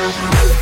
Thank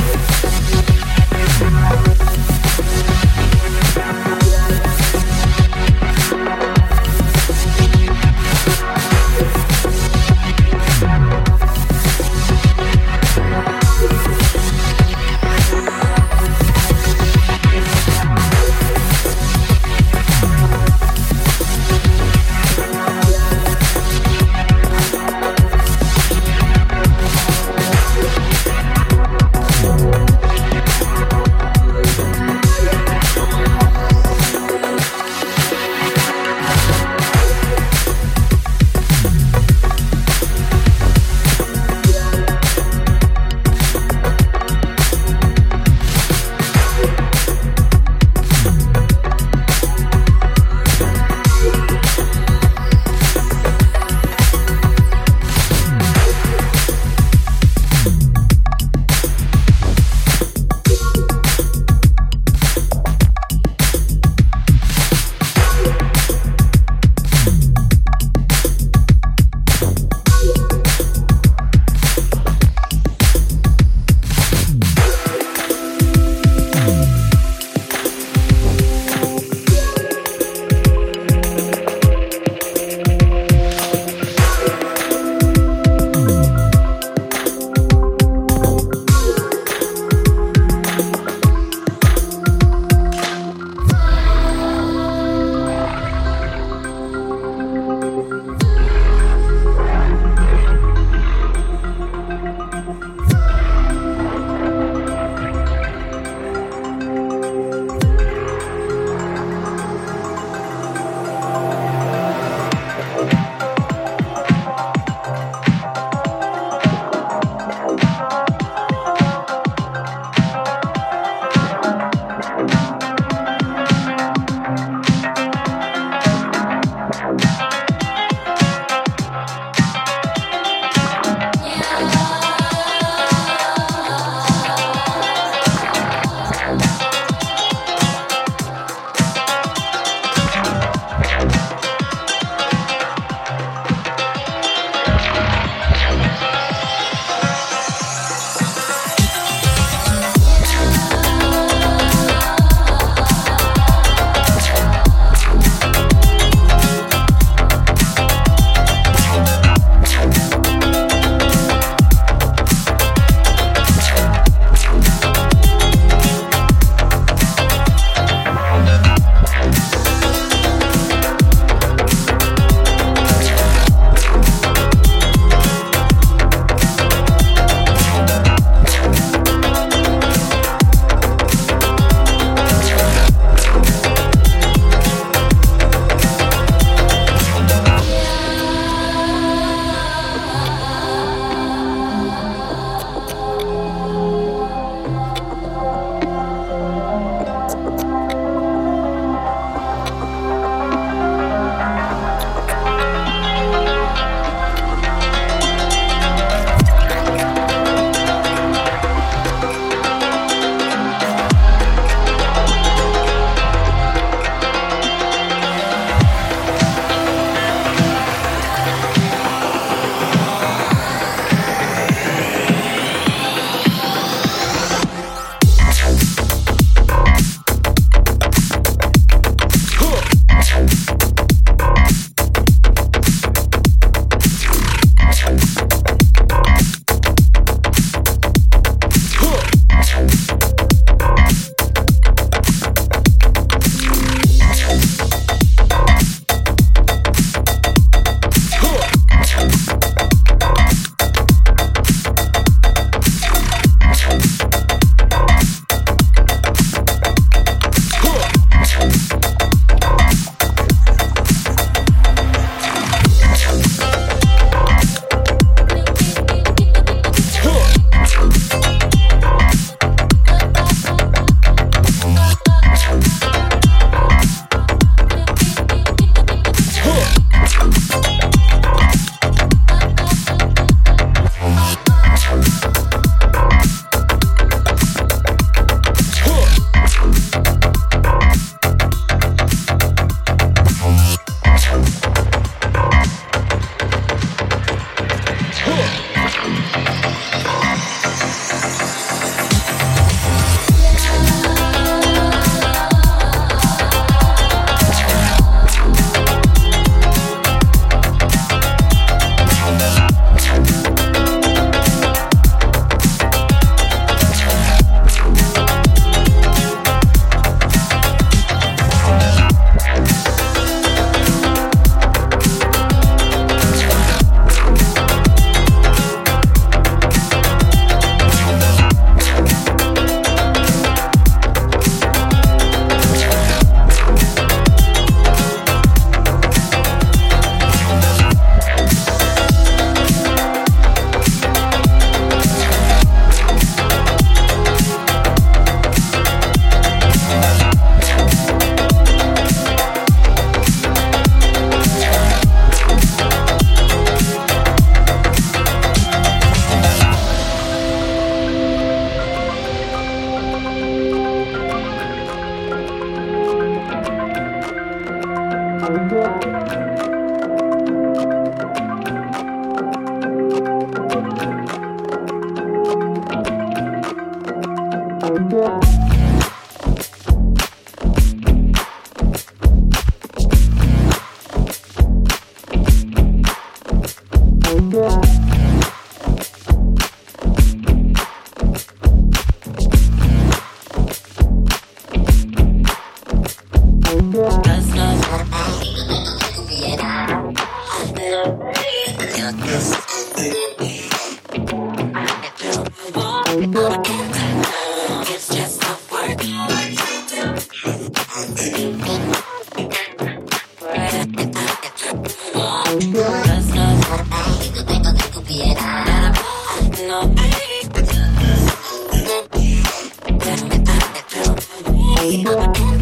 Yeah.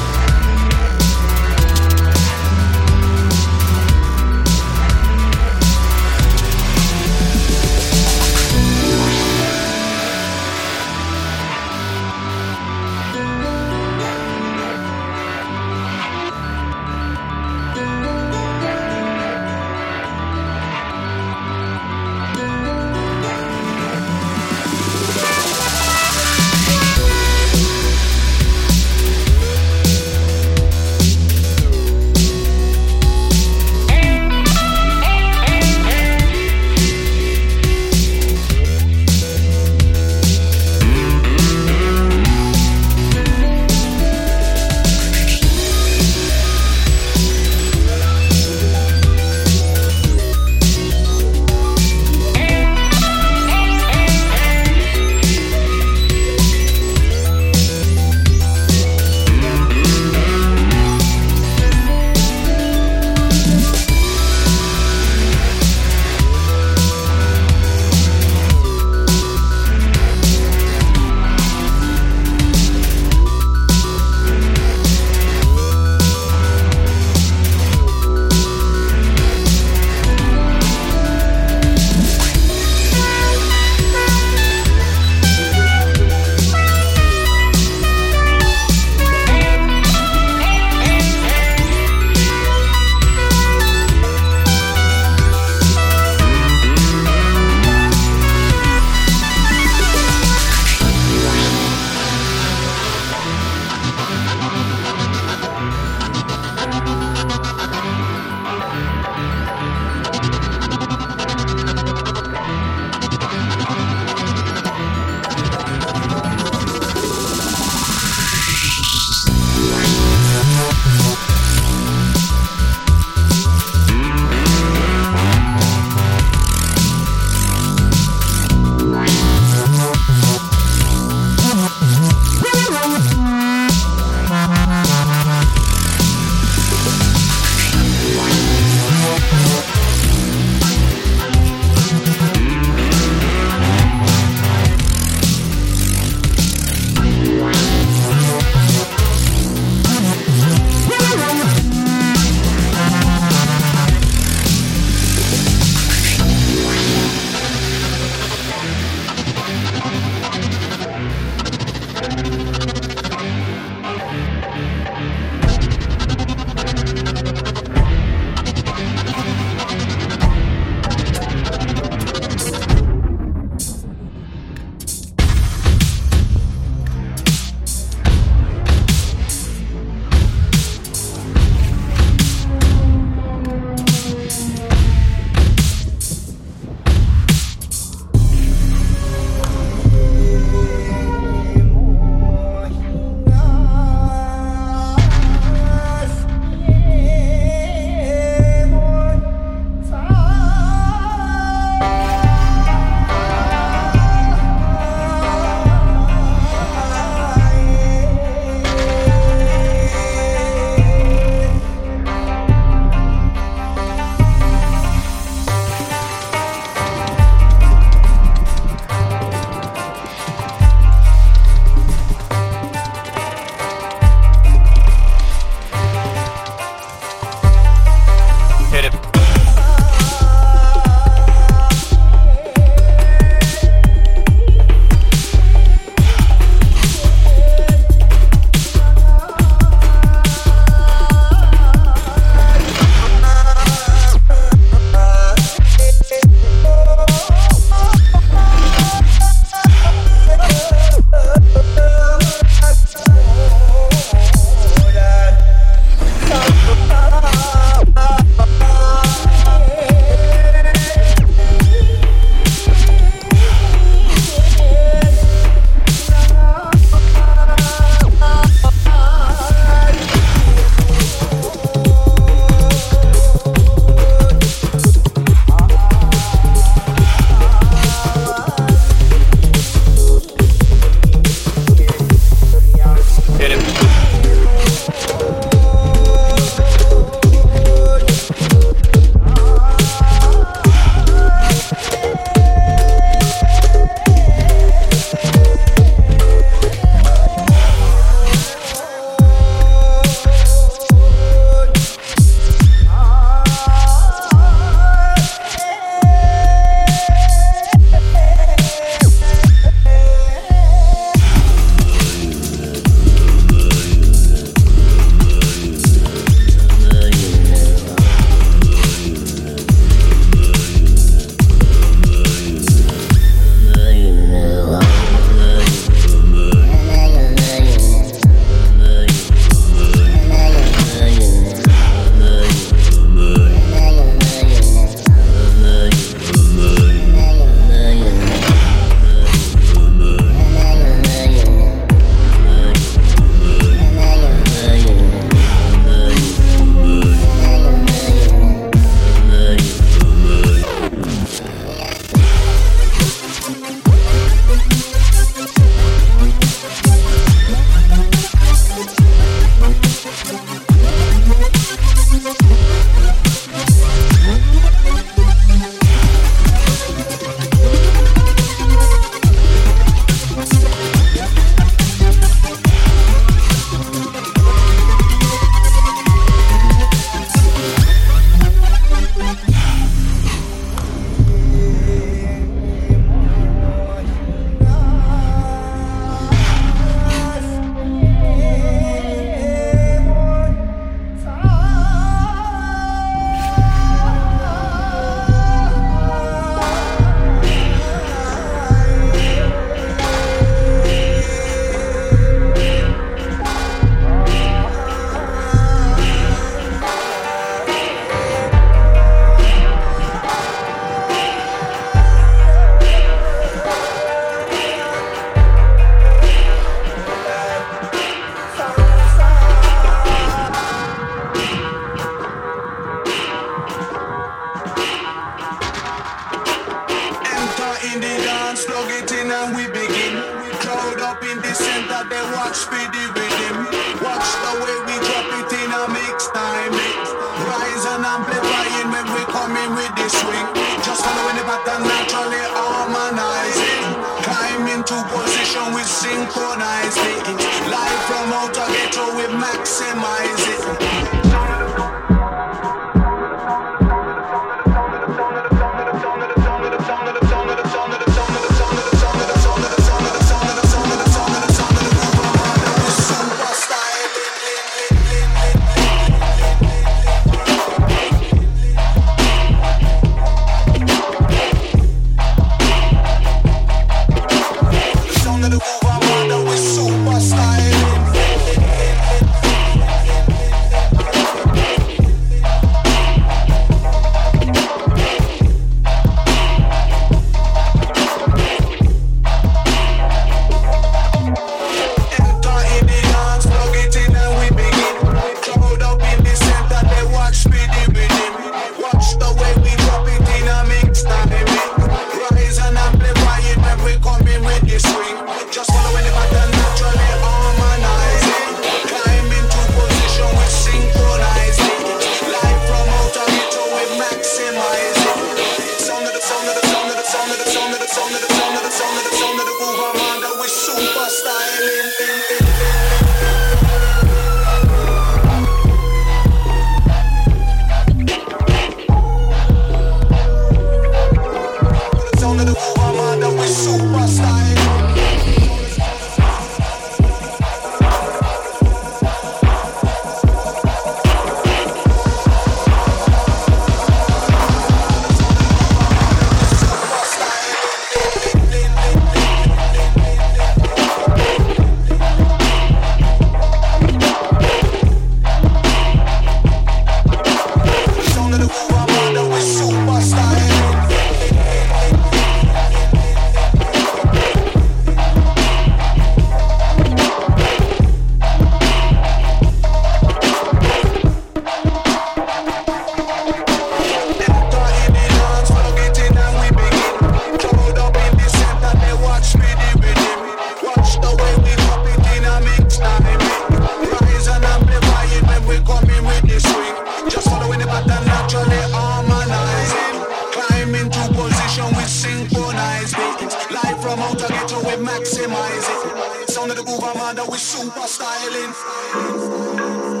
we maximize it. Sound of the groove, I'm under, we super styling.